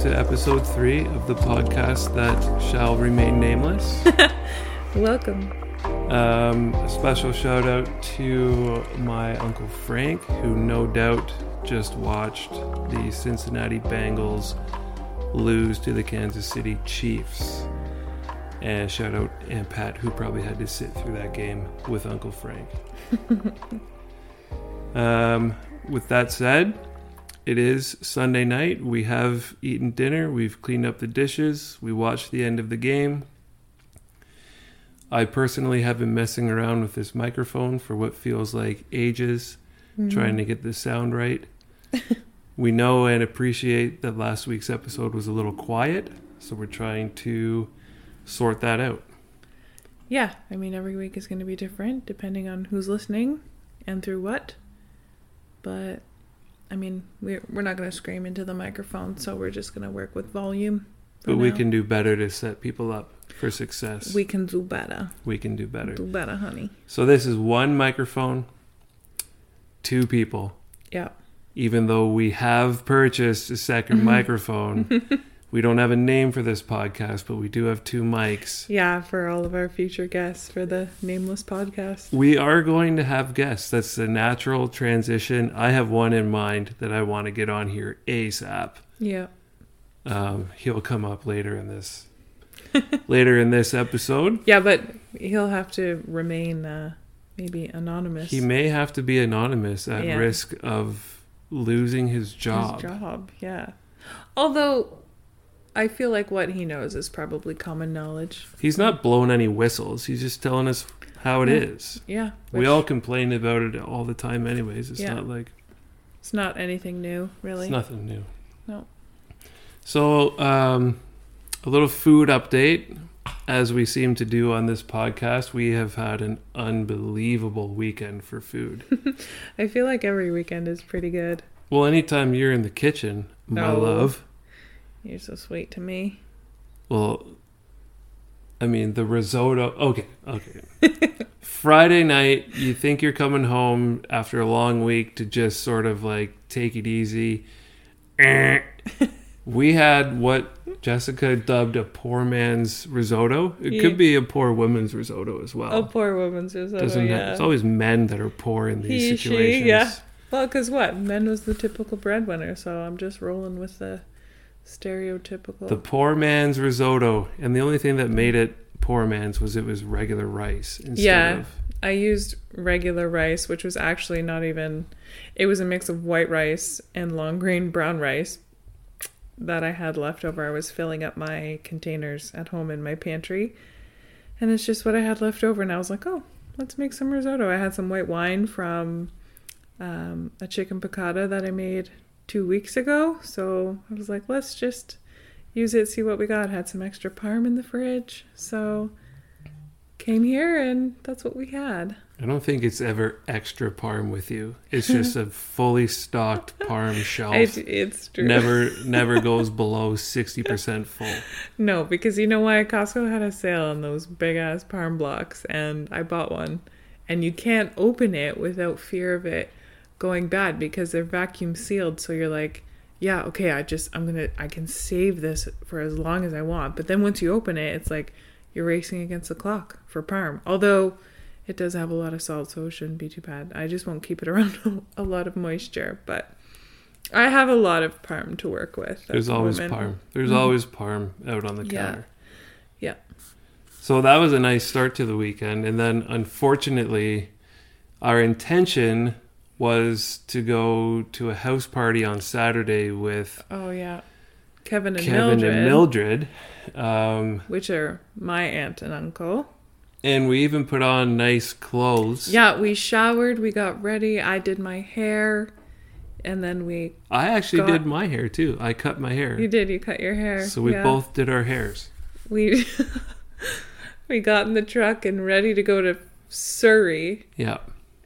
to episode three of the podcast that shall remain nameless. Welcome. Um, a special shout out to my uncle Frank, who no doubt just watched the Cincinnati Bengals lose to the Kansas City Chiefs. And shout out Aunt Pat, who probably had to sit through that game with Uncle Frank. um, with that said, it is Sunday night. We have eaten dinner. We've cleaned up the dishes. We watched the end of the game. I personally have been messing around with this microphone for what feels like ages, mm-hmm. trying to get the sound right. we know and appreciate that last week's episode was a little quiet, so we're trying to sort that out. Yeah, I mean, every week is going to be different depending on who's listening and through what. But, I mean, we're, we're not going to scream into the microphone, so we're just going to work with volume. But we can do better to set people up for success. We can do better. we can do better. Do better, honey. So this is one microphone, two people. Yeah. Even though we have purchased a second microphone, we don't have a name for this podcast, but we do have two mics. Yeah, for all of our future guests for the Nameless podcast. We are going to have guests. That's the natural transition. I have one in mind that I want to get on here ASAP. Yeah. Um, he'll come up later in this later in this episode. Yeah, but he'll have to remain uh, maybe anonymous. He may have to be anonymous at Yeah. risk of losing his job. His job, yeah. Although I feel like what he knows is probably common knowledge. He's not blowing any whistles. He's just telling us how it Yeah. is. Yeah. We which all complain about it all the time, anyways. It's Yeah. not like It's not anything new, really. it's nothing new. No. So, um, a little food update. As we seem to do on this podcast, we have had an unbelievable weekend for food. I feel like every weekend is pretty good. well, anytime you're in the kitchen, my No. love. You're so sweet to me. Well, I mean, the risotto. Okay, okay. Friday night, you think you're coming home after a long week to just sort of like take it easy. We had what Jessica dubbed a poor man's risotto. It Yeah. could be a poor woman's risotto as well. oh, poor woman's risotto. Doesn't have- it's always men that are poor in these He, she, situations. yeah. Well, because what? Men was the typical breadwinner, so I'm just rolling with the stereotypical. The poor man's risotto, and the only thing that made it poor man's was it was regular rice instead Yeah. of I used regular rice, which was actually not even. It was a mix of white rice and long grain brown rice that I had left over. I was filling up my containers at home in my pantry, and it's just what I had left over. And I was like, oh, let's make some risotto. I had some white wine from um, a chicken piccata that I made two weeks ago, so I was like, let's just use it, see what we got. Had some extra parm in the fridge, so came here and that's what we had. I don't think it's ever extra parm with you. It's just a fully stocked parm shelf. I, it's true. Never, never goes below sixty percent full. No, because you know why? Costco had a sale on those big ass parm blocks, and I bought one. And you can't open it without fear of it going bad because they're vacuum sealed. So you're like, yeah, okay, I just, I'm gonna, I can save this for as long as I want. But then once you open it, it's like you're racing against the clock for parm. Although it does have a lot of salt, so it shouldn't be too bad. I just won't keep it around a lot of moisture, but. I have a lot of parm to work with. There's the always moment. parm. There's Mhm. always parm out on the Yeah. counter. Yeah. So that was a nice start to the weekend, and then unfortunately, our intention was to go to a house party on Saturday with Oh yeah, Kevin and Kevin Mildred, and Mildred. Um, which are my aunt and uncle. and we even put on nice clothes. Yeah, we showered, we got ready. I did my hair, and then we. I actually Got- did my hair too. I cut my hair. You did. You cut your hair. So we yeah. both did our hairs. We. we got in the truck and ready to go to Surrey, Yeah.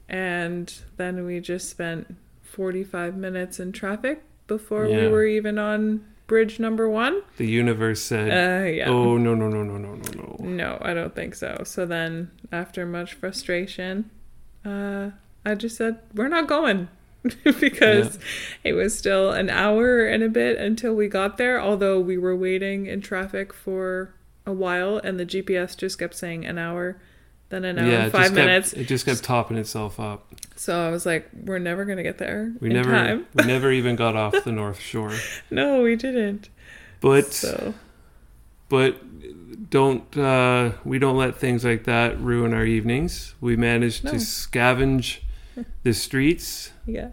And then we just spent forty-five minutes in traffic before we were even on bridge number one. The universe said, Uh, yeah. "Oh no no no no no no no." No, I don't think so. So then, after much frustration, uh, I just said, we're not going. because it was still an hour and a bit until we got there, although we were waiting in traffic for a while and the GPS just kept saying an hour, then an hour yeah, and five just kept- minutes. it just kept topping itself up. So I was like, we're never going to get there We never time. we never even got off the North Shore. No, we didn't. But So, but don't uh, we don't let things like that ruin our evenings. We managed No. to scavenge the streets yeah.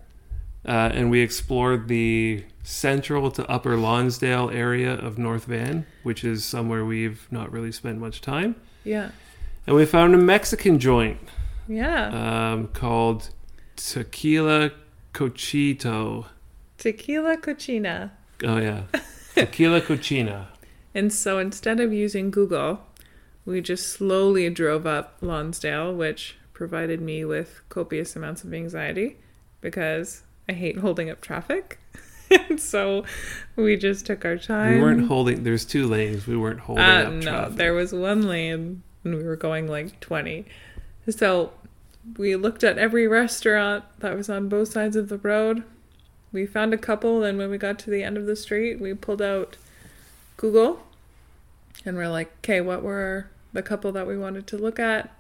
uh, and we explored the central to Upper Lonsdale area of North Van, which is somewhere we've not really spent much time. Yeah. And we found a Mexican joint Yeah. um, called Tequila Cochito. Tequila cochina. Oh yeah, Tequila Cochina. And so instead of using Google, we just slowly drove up Lonsdale, which provided me with copious amounts of anxiety because I hate holding up traffic. and so we just took our time. We weren't holding. There's two lanes. We weren't holding Uh, up no, traffic. there was one lane and we were going like 20. So we looked at every restaurant that was on both sides of the road. We found a couple, and when we got to the end of the street, we pulled out Google and we're like, okay, what were the couple that we wanted to look at?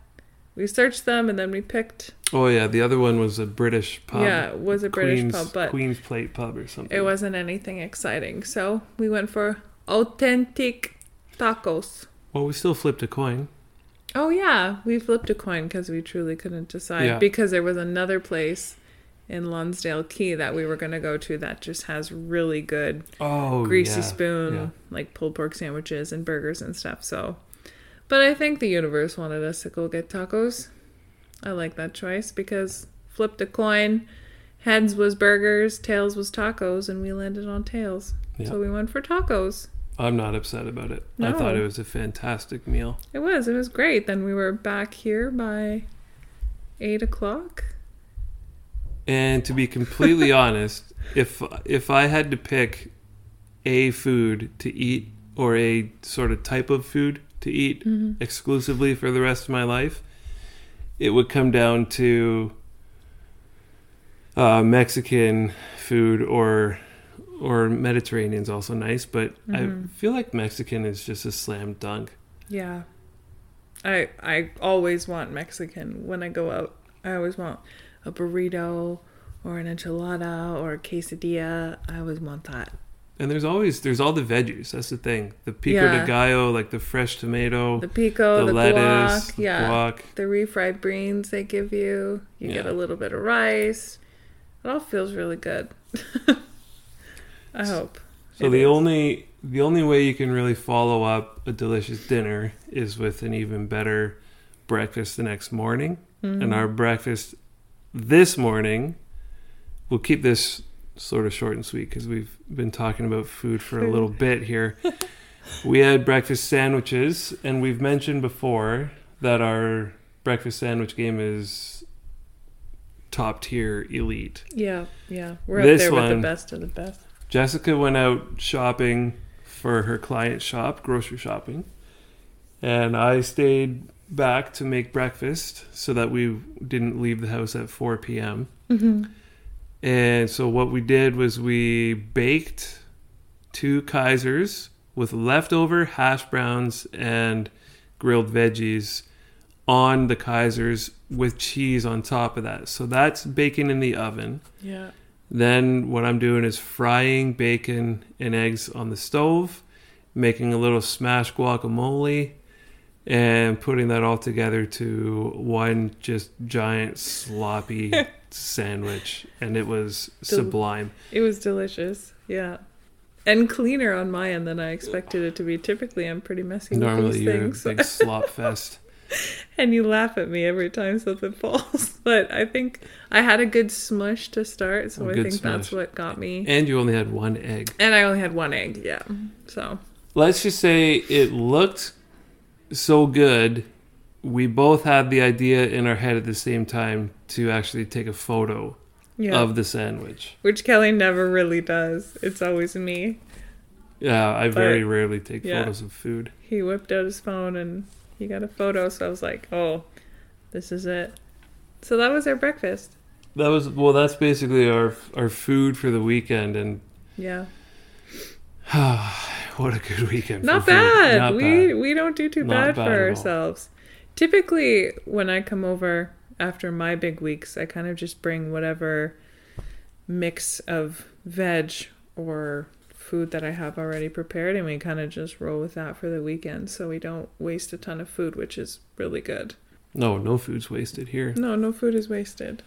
We searched them and then we picked. Oh yeah, the other one was a British pub. Yeah, it was a British Queen's, pub, but Queen's Plate pub or something. it wasn't anything exciting. So we went for authentic tacos. Well, we still flipped a coin. Oh yeah, we flipped a coin because we truly couldn't decide Yeah. because there was another place in Lonsdale Quay that we were going to go to that just has really good Oh, greasy yeah, spoon yeah. like pulled pork sandwiches and burgers and stuff. So, but I think the universe wanted us to go get tacos. I like that choice because flipped a coin, heads was burgers, tails was tacos, and we landed on tails. Yeah. So we went for tacos. I'm not upset about it. I thought it was a fantastic meal. It was. It was great. Then we were back here by eight o'clock. And to be completely honest, if if I had to pick a food to eat or a sort of type of food to eat Mm-hmm. exclusively for the rest of my life, it would come down to uh, Mexican food or or Mediterranean's also nice, but Mhm. I feel like Mexican is just a slam dunk. Yeah. I I always want Mexican when I go out. I always want a burrito or an enchilada or a quesadilla. I always want that. And there's always there's all the veggies. That's the thing. The pico Yeah. de gallo, like the fresh tomato, The pico, the, the, lettuce, guac, the yeah, guac. the refried beans they give you. You get a little bit of rice. It all feels really good. I hope. So It the is. only the only way you can really follow up a delicious dinner is with an even better breakfast the next morning. Mhm. And our breakfast this morning, we'll keep this sort of short and sweet because we've been talking about food for a little bit here. we had breakfast sandwiches, and we've mentioned before that our breakfast sandwich game is top tier elite. yeah, yeah, we're This up there with one- the best of the best. Jessica went out shopping for her client shop, grocery shopping, and I stayed back to make breakfast so that we didn't leave the house at 4 p.m. Mm-hmm. And so what we did was we baked two Kaisers with leftover hash browns and grilled veggies on the Kaisers with cheese on top of that. So that's baking in the oven. Yeah. Then what I'm doing is frying bacon and eggs on the stove, making a little smashed guacamole, and putting that all together to one just giant sloppy sandwich. And it was Del- sublime. It was delicious. Yeah. And cleaner on my end than I expected it to be. Typically, I'm pretty messy with Normally these you're things. a big slop fest. and you laugh at me every time something falls. But I think I had a good smush to start, so A I think that's what got me. And you only had one egg. And I only had one egg, yeah. So Let's just say it looked so good. We both had the idea in our head at the same time to actually take a photo yeah, of the sandwich. which Kelly never really does. It's always me. Yeah, I very rarely take yeah. photos of food. He whipped out his phone and he got a photo. So I was like, oh, this is it. So that was our breakfast. That was well. That's basically our our food for the weekend, and Yeah. what a good weekend. Not for bad. Not we bad. we don't do too bad, bad for ourselves. Typically, when I come over after my big weeks, I kind of just bring whatever mix of veg or food that I have already prepared, and we kind of just roll with that for the weekend, so we don't waste a ton of food, which is really good. No, no food's wasted here. No, no food is wasted.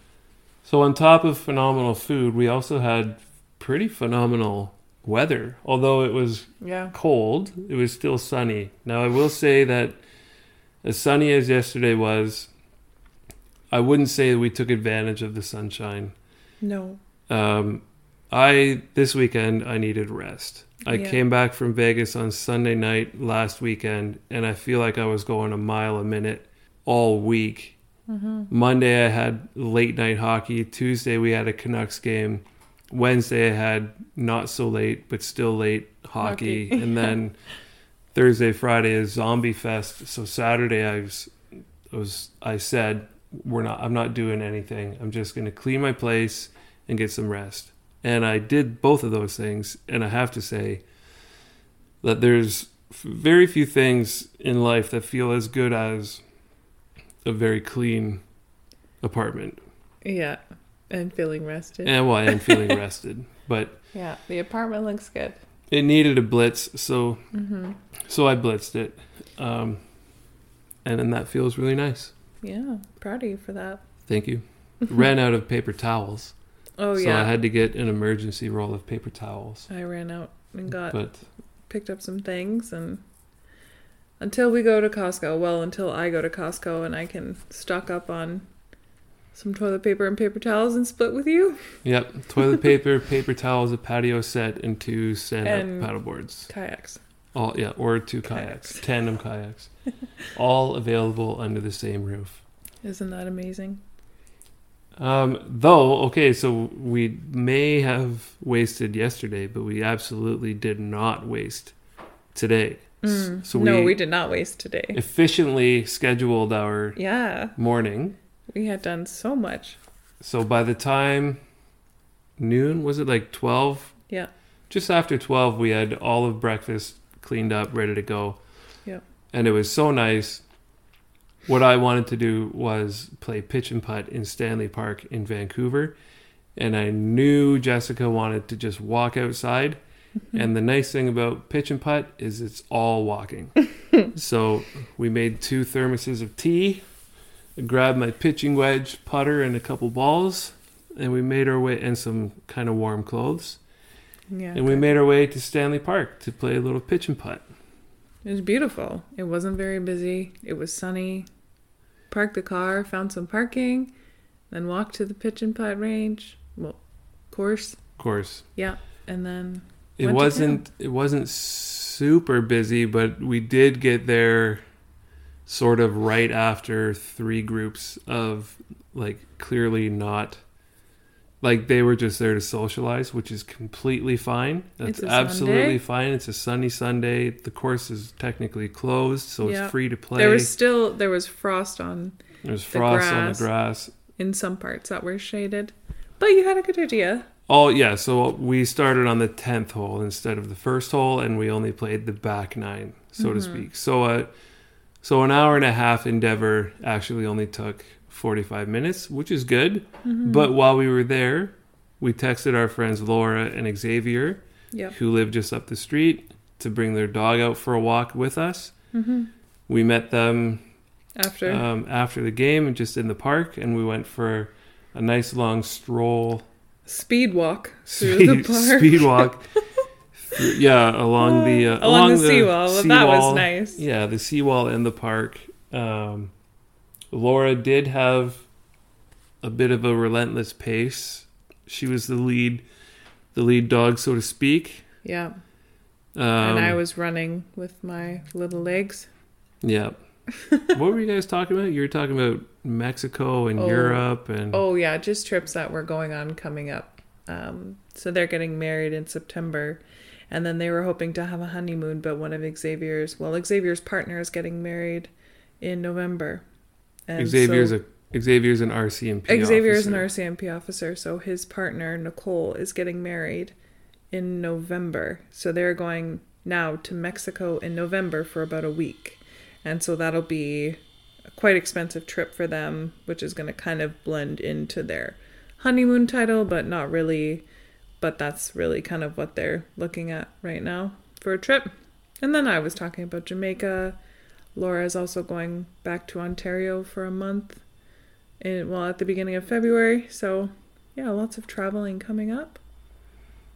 So on top of phenomenal food, we also had pretty phenomenal weather. Although it was Yeah. cold, it was still sunny. Now I will say that as sunny as yesterday was, I wouldn't say that we took advantage of the sunshine. No. Um, I this weekend I needed rest. I Yeah. came back from Vegas on Sunday night last weekend, and I feel like I was going a mile a minute all week. Mm-hmm. Monday I had late night hockey. Tuesday we had a Canucks game. Wednesday I had not so late but still late hockey, Hockey. and then Thursday, Friday is Zombie Fest. So Saturday I was, I was I said we're not. I'm not doing anything. I'm just going to clean my place and get some rest. And I did both of those things. And I have to say that there's very few things in life that feel as good as a very clean apartment. Yeah. And feeling rested. And well, am feeling rested, but yeah. The apartment looks good. it needed a blitz, so Mm-hmm. so I blitzed it, um, and then that feels really nice. Yeah. Proud of you for that. Thank you. Ran out of paper towels, Oh, so yeah. I had to get an emergency roll of paper towels. I ran out and got But picked up some things and until we go to Costco, well, until I go to Costco and I can stock up on some toilet paper and paper towels and split with you. Yep, toilet paper, paper towels, a patio set, and two stand-up And- paddle boards. Kayaks. All yeah, or two kayaks, Kayaks. tandem kayaks, all available under the same roof. Isn't that amazing? Um, though, okay, so we may have wasted yesterday, but we absolutely did not waste today. Mm. So no, we, we did not waste today. efficiently scheduled our yeah, morning. we had done so much. So by the time noon, was it like 12? Yeah. Just after 12, we had all of breakfast cleaned up, ready to go. Yeah. And it was so nice. What I wanted to do was play pitch and putt in Stanley Park in Vancouver. And I knew Jessica wanted to just walk outside. and the nice thing about pitch and putt is it's all walking. so we made two thermoses of tea, I grabbed my pitching wedge, putter, and a couple balls, and we made our way and some kind of warm clothes. Yeah, And we made our way to Stanley Park to play a little pitch and putt. it was beautiful. It wasn't very busy. It was sunny. Parked the car, found some parking, then walked to the pitch and putt range. Well, course, course, yeah, and then it wasn't it wasn't super busy, but we did get there sort of right after three groups of like clearly not like they were just there to socialize, which is completely fine. That's absolutely Sunday. fine. It's a sunny Sunday. The course is technically closed, so Yeah. it's free to play. there was still there was frost on There's the frost on grass. the grass. in some parts that were shaded, but you had a good idea. Oh yeah, so we started on the tenth hole instead of the first hole, and we only played the back nine, so to Mhm. speak. So uh, so an hour and a half endeavor actually only took forty five minutes, which is good. Mm-hmm. But while we were there, we texted our friends Laura and Xavier, Yep. who live just up the street, to bring their dog out for a walk with us. hmm We met them After um, after the game, just in the park, and we went for a nice long stroll speed walk through speed, the park. speed walk. through- yeah, along the uh, along, the, seawall. Well, that was nice. Yeah, the seawall and the park. Um, Laura did have a bit of a relentless pace. She was the lead, the lead dog, so to speak. Yeah. Um, and I was running with my little legs. Yeah. what were you guys talking about? You were talking about Mexico and Oh. Europe and Oh yeah, just trips that were going on coming up. Um, so they're getting married in September, And then they were hoping to have a honeymoon, but one of Xavier's, well, Xavier's partner is getting married in November. And Xavier's so- a Xavier's an RCMP. Xavier is an. RCMP officer, so his partner Nicole is getting married in November. So they're going now to Mexico in November for about a week, and so that'll be a quite expensive trip for them, which is going to kind of blend into their honeymoon title, but not really. But that's really kind of what they're looking at right now for a trip. And then I was talking about Jamaica. Laura is also going back to Ontario for a month in well at the beginning of February. So yeah, lots of traveling coming up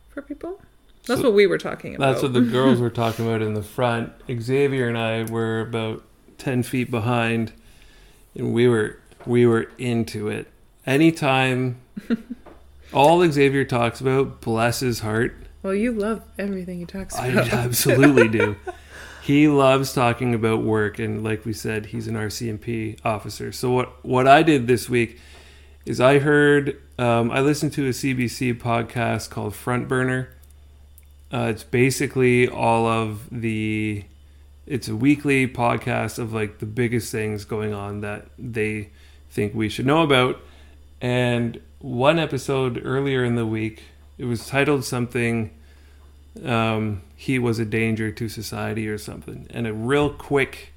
for people. That's So- what we were talking about. That's what the girls were talking about in the front. Xavier and I were about ten feet behind, and we were we were into it. Anytime, all Xavier talks about, bless his heart, well, you love everything he talks about. I absolutely do. He loves talking about work, and like we said, he's an RCMP officer. So what what I did this week is I heard um, I listened to a CBC podcast called Front Burner. Uh, it's basically all of the. It's a weekly podcast of like the biggest things going on that they think we should know about. And one episode earlier in the week, it was titled something um, he was a danger to society or something. And a real quick,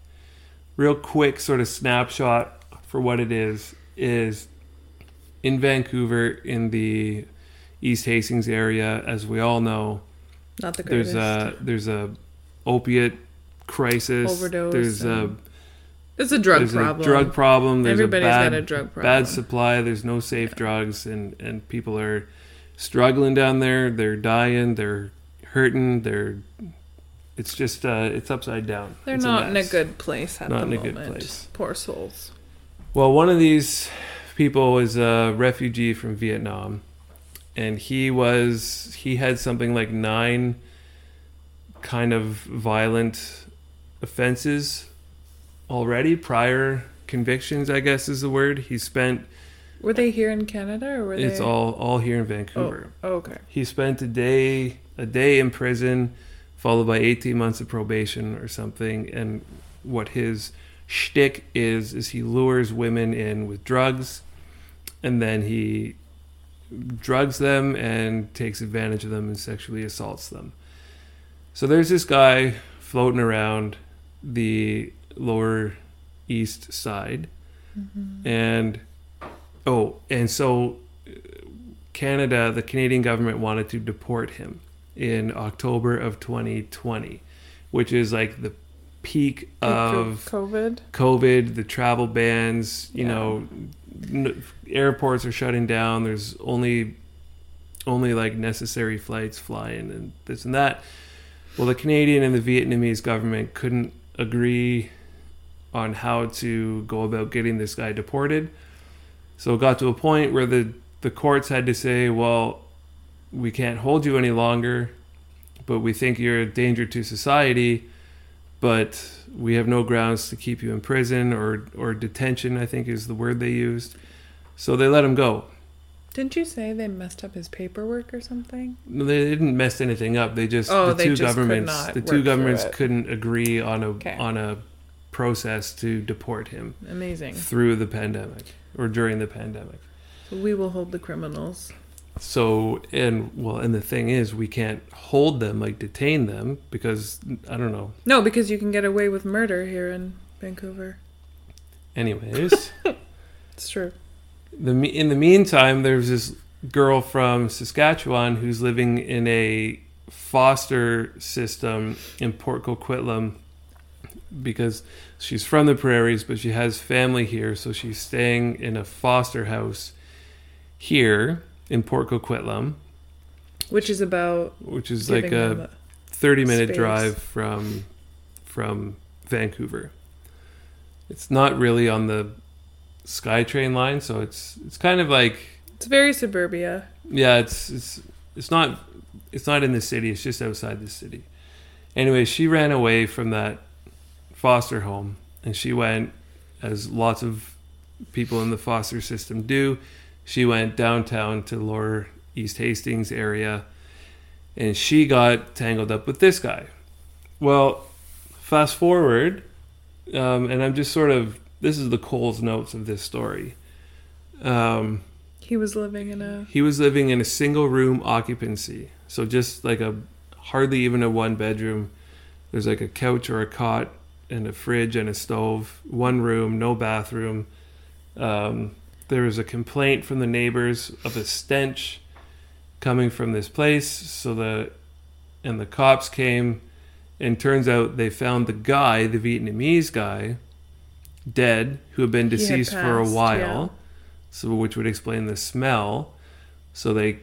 real quick sort of snapshot for what it is is in Vancouver in the East Hastings area, as we all know, Not the greatest. there's a there's a opiate crisis. Overdose There's a and it's a drug there's problem. a drug problem. There's Everybody's a bad, got a drug problem. bad supply. There's no safe drugs, and and people are struggling down there. They're dying. They're hurting. They're it's just uh, it's upside down. They're It's not in a good place at Not the in a moment. good place. Poor souls. Well, one of these people was a refugee from Vietnam, and he was he had something like nine kind of violent offenses already prior convictions i guess is the word he spent Were they here in Canada or were they? it's all all here in Oh, vancouver oh, okay. he spent a day a day in prison followed by 18 months of probation or something. And what his shtick is is he lures women in with drugs and then he drugs them and takes advantage of them and sexually assaults them. So there's this guy floating around the lower east side. Mm-hmm. And oh and so uh, Canada, the Canadian government wanted to deport him in October of 2020, which is like the peak of COVID. COVID, the travel bans, you Yeah. know, n- airports are shutting down. There's only only like necessary flights flying and this and that. Well, the Canadian and the Vietnamese government couldn't agree on how to go about getting this guy deported. So it got to a point where the the courts had to say, "Well, we can't hold you any longer, but we think you're a danger to society." but we have no grounds to keep you in prison or or detention. I think is the word they used. So they let him go. Didn't you say they messed up his paperwork or something? No, They didn't mess anything up. They just Oh, the they two just governments the two governments couldn't agree on a Okay. on a process to deport him Amazing. through the pandemic or during the pandemic. So we will hold the criminals. So and well and the thing is we can't hold them like detain them because I don't know. No, because you can get away with murder here in Vancouver. Anyways, It's true. the in the meantime, there's this girl from Saskatchewan who's living in a foster system in Port Coquitlam because she's from the prairies, but she has family here, so she's staying in a foster house here in Port Coquitlam, Which is about which is like a 30 minute space. drive from from Vancouver. It's not really on the SkyTrain line, so it's it's kind of like It's very suburbia. yeah, it's it's it's not it's not in the city. It's just outside the city. Anyway, she ran away from that foster home, and she went, as lots of people in the foster system do. She went downtown to Lower East Hastings area, and she got tangled up with this guy. Well, fast forward, um, and I'm just sort of this is the Coles Notes of this story. Um, He was living in a. he was living in a single room occupancy, so just like a hardly even a one bedroom. There's like a couch or a cot and a fridge and a stove. One room, no bathroom. Um, there was a complaint from the neighbors of a stench coming from this place, so the and the cops came, and turns out they found the guy, the Vietnamese guy, dead, who had been He had deceased for a while yeah. so which would explain the smell. So they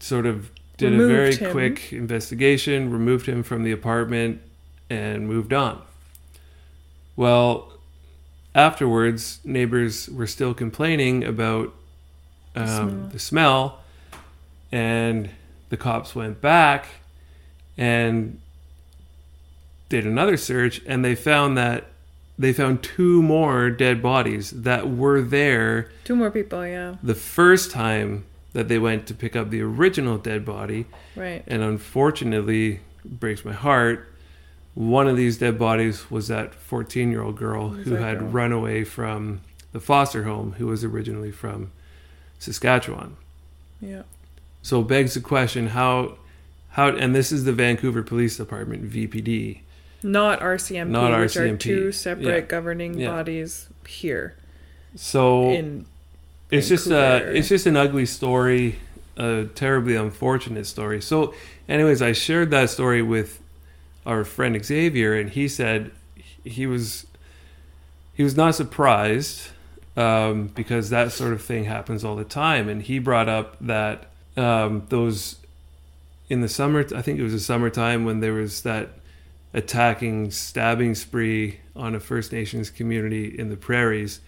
sort of did a very him. quick investigation, removed him from the apartment, and moved on. Well, afterwards, neighbors were still complaining about um, smell. the smell, and the cops went back and did another search, and they found that they found two more dead bodies that were there Two more people, yeah. the first time that they went to pick up the original dead body, Right. and unfortunately, breaks my heart. One of these dead bodies was that 14 year old girl who had girl? run away from the foster home, who was originally from Saskatchewan. Yeah. So it begs the question how, how, and this is the Vancouver Police Department, VPD. Not RCMP, Not which are RCMP. two separate Yeah. governing Yeah. bodies here So in it's just a it's just an ugly story a terribly unfortunate story so anyways i shared that story with our friend xavier and he said he was he was not surprised um, because that sort of thing happens all the time and he brought up that um, those in the summer i think it was the summertime when there was that attacking stabbing spree on a first nations community in the prairies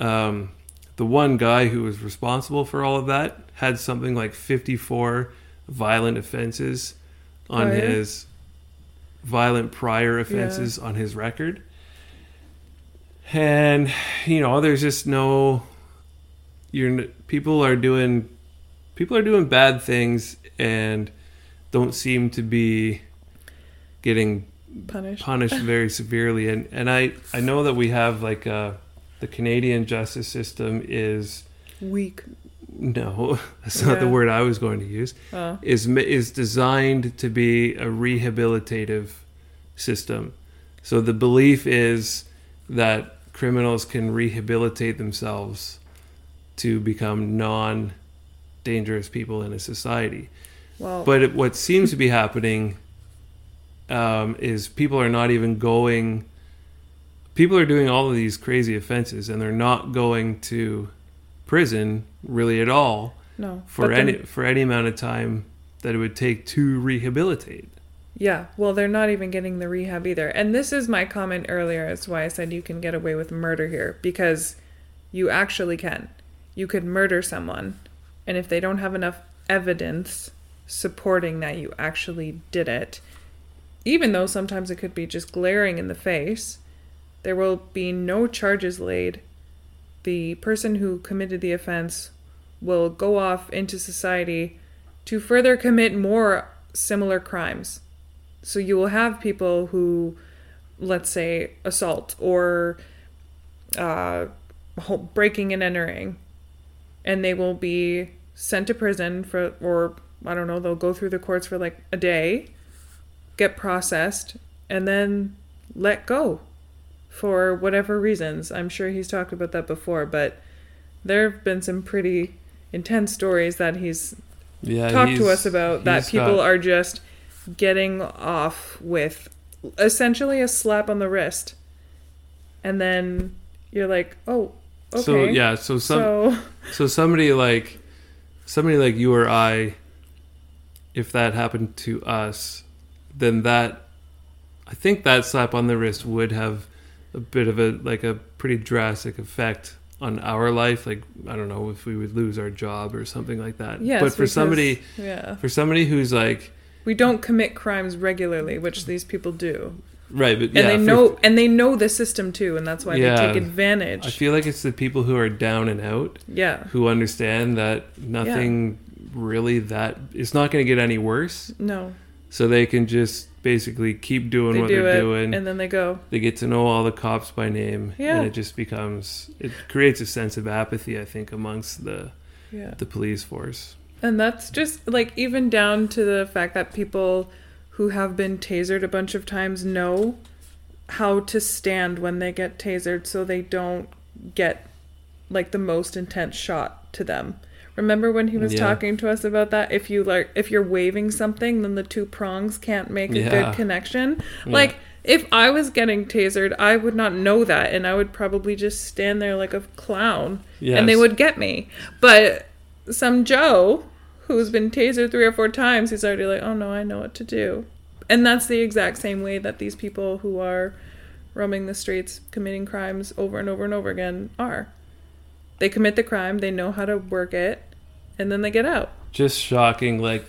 um, the one guy who was responsible for all of that had something like 54 violent offenses on yeah? his violent prior offenses on his record. And you know, there's just no you're people are doing people are doing bad things and don't seem to be getting punished. punished very severely and and I I know that we have like uh the Canadian justice system is Weak. No that's not the word I was going to use Oh. is is designed to be a rehabilitative system so the belief is that criminals can rehabilitate themselves to become non dangerous people in a society Well, but it, what seems to be happening um, is people are not even going. People are doing all of these crazy offenses, and they're not going to prison really at all no. for any then- for any amount of time that it would take to rehabilitate. Yeah, well, they're not even getting the rehab either. And this is my comment earlier as to why I said you can get away with murder here because you actually can. You could murder someone, and if they don't have enough evidence supporting that you actually did it, even though sometimes it could be just glaring in the face, there will be no charges laid. The person who committed the offense will go off into society to further commit more similar crimes. So you will have people who, let's say, assault or uh, breaking and entering, and they will be sent to prison for, or I don't know, they'll go through the courts for like a day, get processed, and then let go for whatever reasons. I'm sure he's talked about that before, but there have been some pretty intense stories that he's Yeah, talked to us about that people got- are just getting off with essentially a slap on the wrist and then you're like oh okay So yeah, so some so So somebody like somebody like you or I, if that happened to us, then that I think that slap on the wrist would have a bit of a like a pretty drastic effect on our life. Like I don't know if we would lose our job or something like that. yes but for because- somebody yeah for somebody who's like we don't commit crimes regularly which these people do right, but and yeah, they for- know and they know the system too and that's why Yeah. they take advantage I feel like it's the people who are down and out yeah who understand that nothing really that. It's not going to get any worse. No, So they can just basically keep doing they what do they're it, doing. and then they go. they get to know all the cops by name, Yeah. and it just becomes it creates a sense of apathy. I think amongst the Yeah. the police force. And that's just like even down to the fact that people who have been tasered a bunch of times know how to stand when they get tasered so they don't get like the most intense shot to them. Remember when he was Yeah. talking to us about that? If you like if you're waving something then the two prongs can't make a Yeah. good connection. Yeah. Like if I was getting tasered, I would not know that and I would probably just stand there like a clown and they would get me. But some Joe who's been tasered three or four times, he's already like, oh no, I know what to do. And that's the exact same way that these people who are roaming the streets committing crimes over and over and over again are. They commit the crime, they know how to work it, and then they get out. just shocking, like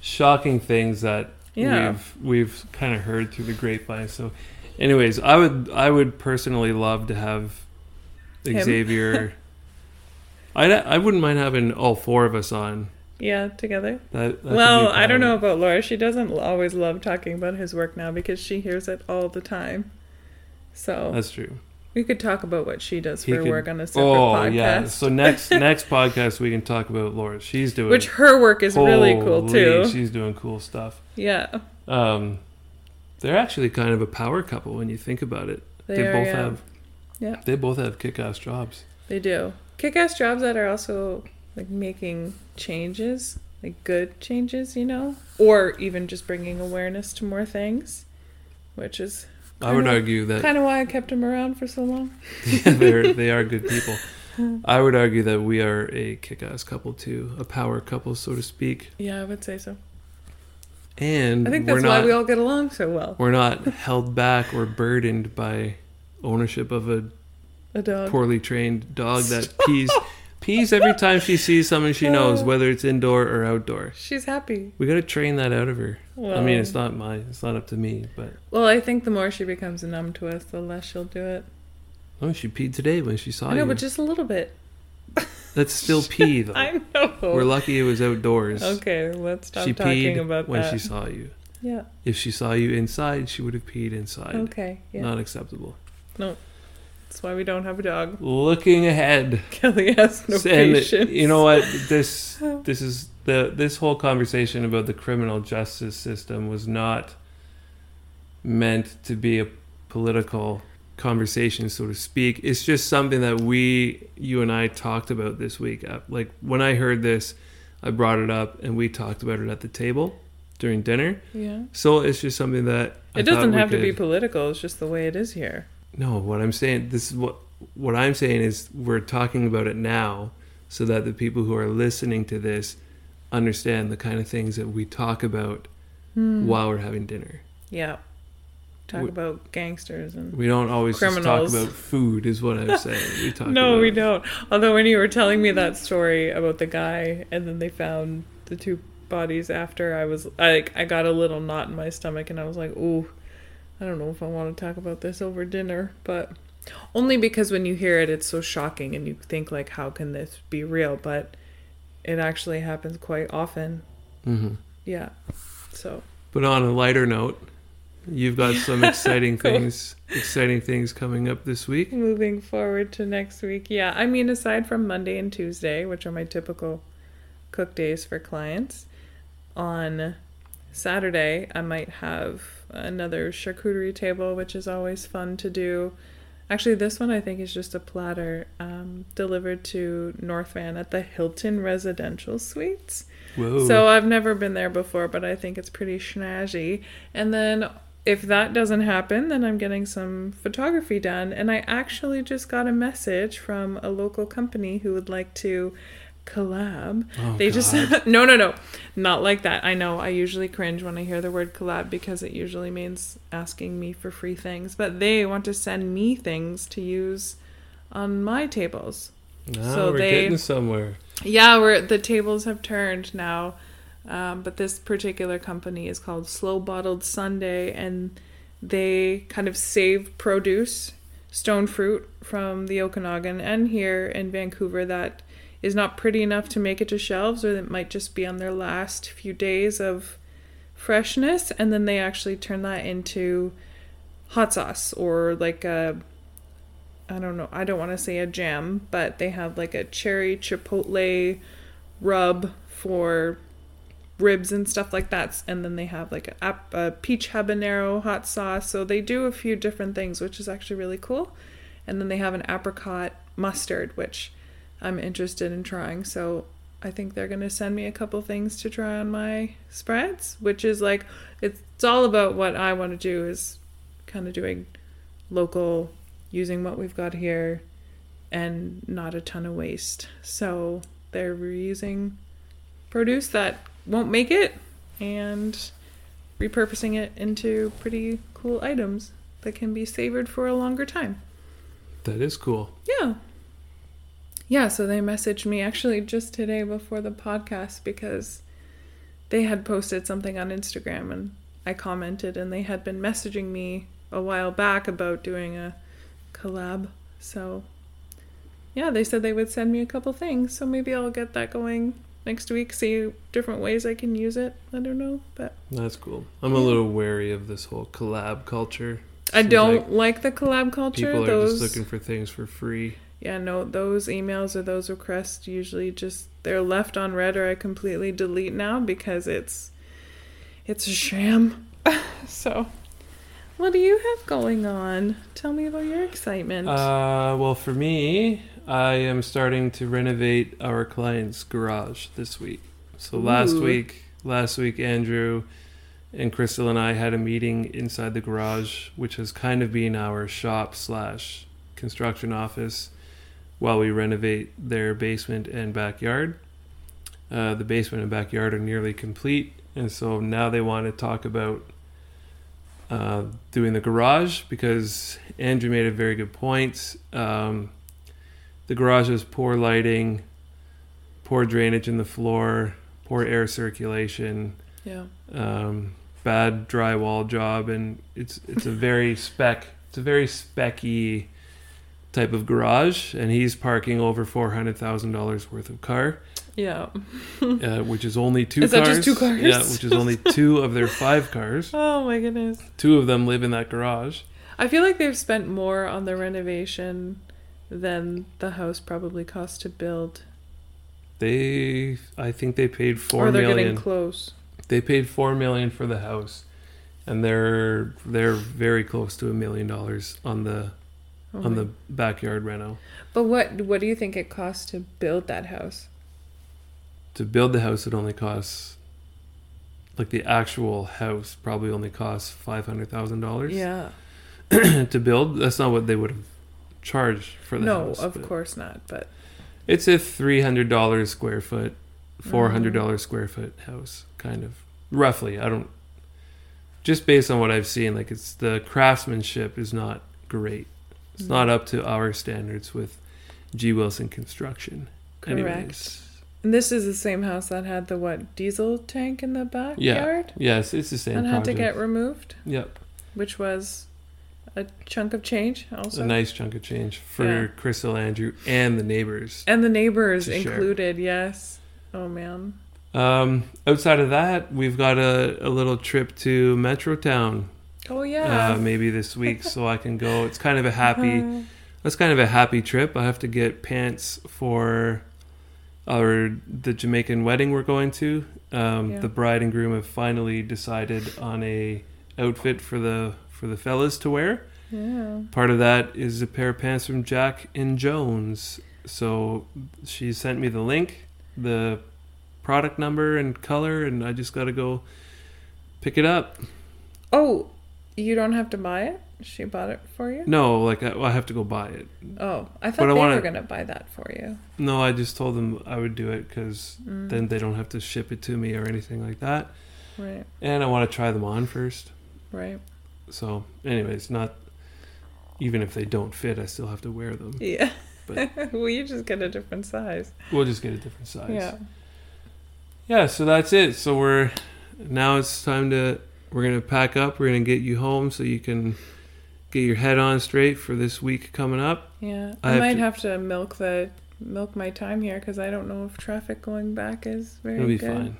shocking things that Yeah. we've we've kind of heard through the grapevine. So, anyways, I would I would personally love to have Him? Xavier. I I wouldn't mind having all four of us on. Yeah, together. That, that well, I don't know about Laura. She doesn't always love talking about his work now because she hears it all the time. So That's true. We could talk about what she does for could- work on a separate Oh podcast. yeah. So next next podcast we can talk about Laura. She's doing Which her work is really cool too. She's doing cool stuff. Yeah, Um, they're actually kind of a power couple when you think about it. they, They, are. both yeah. have. Yeah. They both have kick-ass jobs. They do kick-ass jobs that are also like making changes, like good changes, you know, or even just bringing awareness to more things, which is I would argue that kind of why I kept him around for so long. yeah, they're they are good people. I would argue that we are a kick-ass couple too, a power couple, so to speak. Yeah, I would say so. And I think we're that's not why we all get along so well. we're not held back or burdened by ownership of a A dog. poorly trained dog that pees pees every time she sees someone she knows, uh. whether it's indoor or outdoor. She's happy. We got to train that out of her. Well, I mean, it's not my, it's not up to me, but Well, I think the more she becomes a numb to us, the less she'll do it. oh, she peed today when she saw I know, you. but just a little bit. That's still pee though. I know. We're lucky it was outdoors. Okay, let's stop she talking peed about when that. she saw you. Yeah. If she saw you inside, she would have peed inside. Okay. Yeah. Not acceptable. That's why we don't have a dog. Looking ahead, Kelly has no and patience. you know what? This this is the this whole conversation about the criminal justice system was not meant to be a political conversation, so to speak. It's just something that we, you and I, talked about this week. Uh, Like when I heard this, I brought it up, and we talked about it at the table during dinner. Yeah. So it's just something that I It doesn't have to be political. It's just the way it is here. No, what I'm saying, this is what what I'm saying is we're talking about it now, so that the people who are listening to this understand the kind of things that we talk about Hmm. while we're having dinner. Yeah. Talk We- about gangsters and. We don't always just talk about food, is what I'm saying. We talk. No, about, we don't. Although when you were telling me that story about the guy and then they found the two bodies after, I was I, like, I got a little knot in my stomach and I was like, ooh, I don't know if I want to talk about this over dinner, but only because when you hear it, it's so shocking and you think like, how can this be real? But it actually happens quite often. hmm Yeah. So But on a lighter note, you've got some exciting things, exciting things coming up this week. moving forward to next week, yeah. I mean, aside from Monday and Tuesday, which are my typical cook days for clients, on Saturday I might have another charcuterie table, which is always fun to do. Actually, this one I think is just a platter um, delivered to North Van at the Hilton Residential Suites. Whoa! So I've never been there before, but I think it's pretty snazzy. And then if that doesn't happen, then I'm getting some photography done. And I actually just got a message from a local company who would like to collab. Oh, they just no, no, no, not like that. I know I usually cringe when I hear the word collab because it usually means asking me for free things. But they want to send me things to use on my tables. now so we're they- getting somewhere. Yeah, we're the tables have turned now. Um, but this particular company is called Slow Bottled Sunday, and they kind of save produce, stone fruit from the Okanagan and here in Vancouver that is not pretty enough to make it to shelves or it might just be on their last few days of freshness and then they actually turn that into hot sauce or like a I don't know, I don't want to say a jam, but they have like a cherry chipotle rub for ribs and stuff like that. And then they have like a, a peach habanero hot sauce. So they do a few different things, which is actually really cool. And then they have an apricot mustard, which I'm interested in trying. So I think they're going to send me a couple things to try on my spreads, which is like, it's, it's all about what I want to do is kind of doing local, using what we've got here and not a ton of waste. So they're reusing produce that won't make it and repurposing it into pretty cool items that can be savored for a longer time. That is cool. Yeah. Yeah, so they messaged me actually just today before the podcast because they had posted something on Instagram and I commented and they had been messaging me a while back about doing a collab. So yeah, they said they would send me a couple things, so maybe I'll get that going next week, see different ways I can use it. I don't know, but That's cool. I'm a little wary of this whole collab culture. I don't like like, the collab culture. people are Those just looking for things for free. Yeah, no, those emails or those requests usually just they're left on red or I completely delete now because it's it's a sham. so, what do you have going on? Tell me about your excitement. Uh, well, for me, I am starting to renovate our client's garage this week. So last Ooh. week, last week, Andrew and Crystal and I had a meeting inside the garage, which has kind of been our shop slash construction office, while we renovate their basement and backyard. Uh, the basement and backyard are nearly complete, and so now they want to talk about uh, doing the garage because Andrew made a very good point. Um, the garage has poor lighting, poor drainage in the floor, poor air circulation, yeah. um, bad drywall job, and it's it's a very spec it's a very specky type of garage, and he's parking over four hundred thousand dollars worth of car, Yeah. uh, which is only two Is that just two cars? Yeah, which is only two of their five cars. Oh my goodness. Two of them live in that garage. I feel like they've spent more on the renovation than the house probably cost to build. They, I think they paid four or they're million. getting close. They paid four million for the house, and they're they're very close to a million dollars on the Oh on the backyard reno. But what what do you think it costs to build that house? To build the house, it only costs like the actual house probably only costs five hundred thousand dollars. Yeah. to build. That's not what they would have charged for the No, house. of course not. But It's a three hundred dollars square foot, four hundred Mm. dollars square foot house, kind of roughly. I don't. Just based on what I've seen, like it's the craftsmanship is not great. It's not up to our standards with G Wilson Construction. correct. Anyways, And this is the same house that had the what diesel tank in the backyard. yeah, yes, it's the same. and had to get removed, Yep, which was a chunk of change also. a nice chunk of change for Yeah. Crystal Andrew and the neighbors. and the neighbors To share. included. Yes. Oh man. Um, outside of that, we've got a, a little trip to Metrotown Oh yeah. uh, maybe this week, so I can go. It's kind of a happy. Uh, That's kind of a happy trip. I have to get pants for our the Jamaican wedding we're going to. Um, Yeah. The bride and groom have finally decided on a outfit for the for the fellas to wear. yeah. Part of that is a pair of pants from Jack and Jones. So she sent me the link, the product number and color, and I just got to go pick it up. Oh, you don't have to buy it. She bought it for you. No, like I, I have to go buy it. Oh, I thought But I they wanna- were gonna buy that for you. No, I just told them I would do it because Mm, then they don't have to ship it to me or anything like that. right, And I want to try them on first. right. So, anyways, not even if they don't fit, I still have to wear them. Yeah. But- well, you just get a different size. We'll just get a different size. Yeah. Yeah, so that's it. So we're now it's time to we're gonna pack up. We're gonna get you home so you can get your head on straight for this week coming up. Yeah. I I, have might to- have to milk the milk my time here because I don't know if traffic going back is very It'll be good. fine.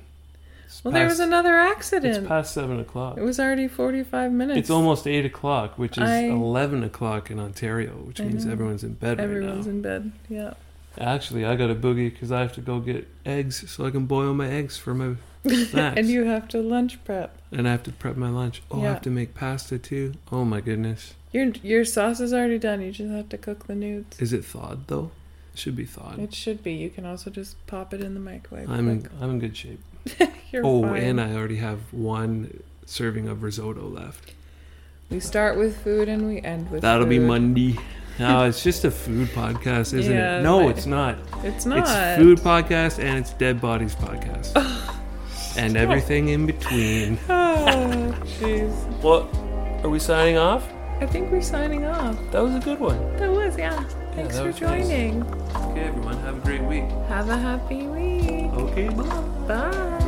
It's Well, there was past- another It's accident. past seven o'clock. It was already 45 minutes. It's almost eight o'clock, which is I- eleven o'clock in Ontario, which I means know. everyone's in bed Everyone's right now. Everyone's in bed. Yeah. Actually, I got a boogie because I have to go get eggs so I can boil my eggs for my snacks, and you have to lunch prep. and I have to prep my lunch. Oh, I have to make pasta too. Oh my goodness, Your your sauce is already done. You just have to cook the nudes. is it thawed though? It should be thawed. It should be. You can also just pop it in the microwave. I'm in. I'm in good shape. You're oh, fine. and I already have one serving of risotto left. we start with food and we end with. That'll be. Monday. No, it's just a food podcast, isn't Yeah, it? No, it's not. It's not. It's food podcast and it's dead bodies podcast. and everything in between. Oh, jeez. What? Are we signing off? I think we're signing off. That was a good one. That was yeah. Thanks that for was nice. joining. Okay, everyone, have a great week. Have a happy week. Okay, bye. Bye.